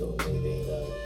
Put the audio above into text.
donating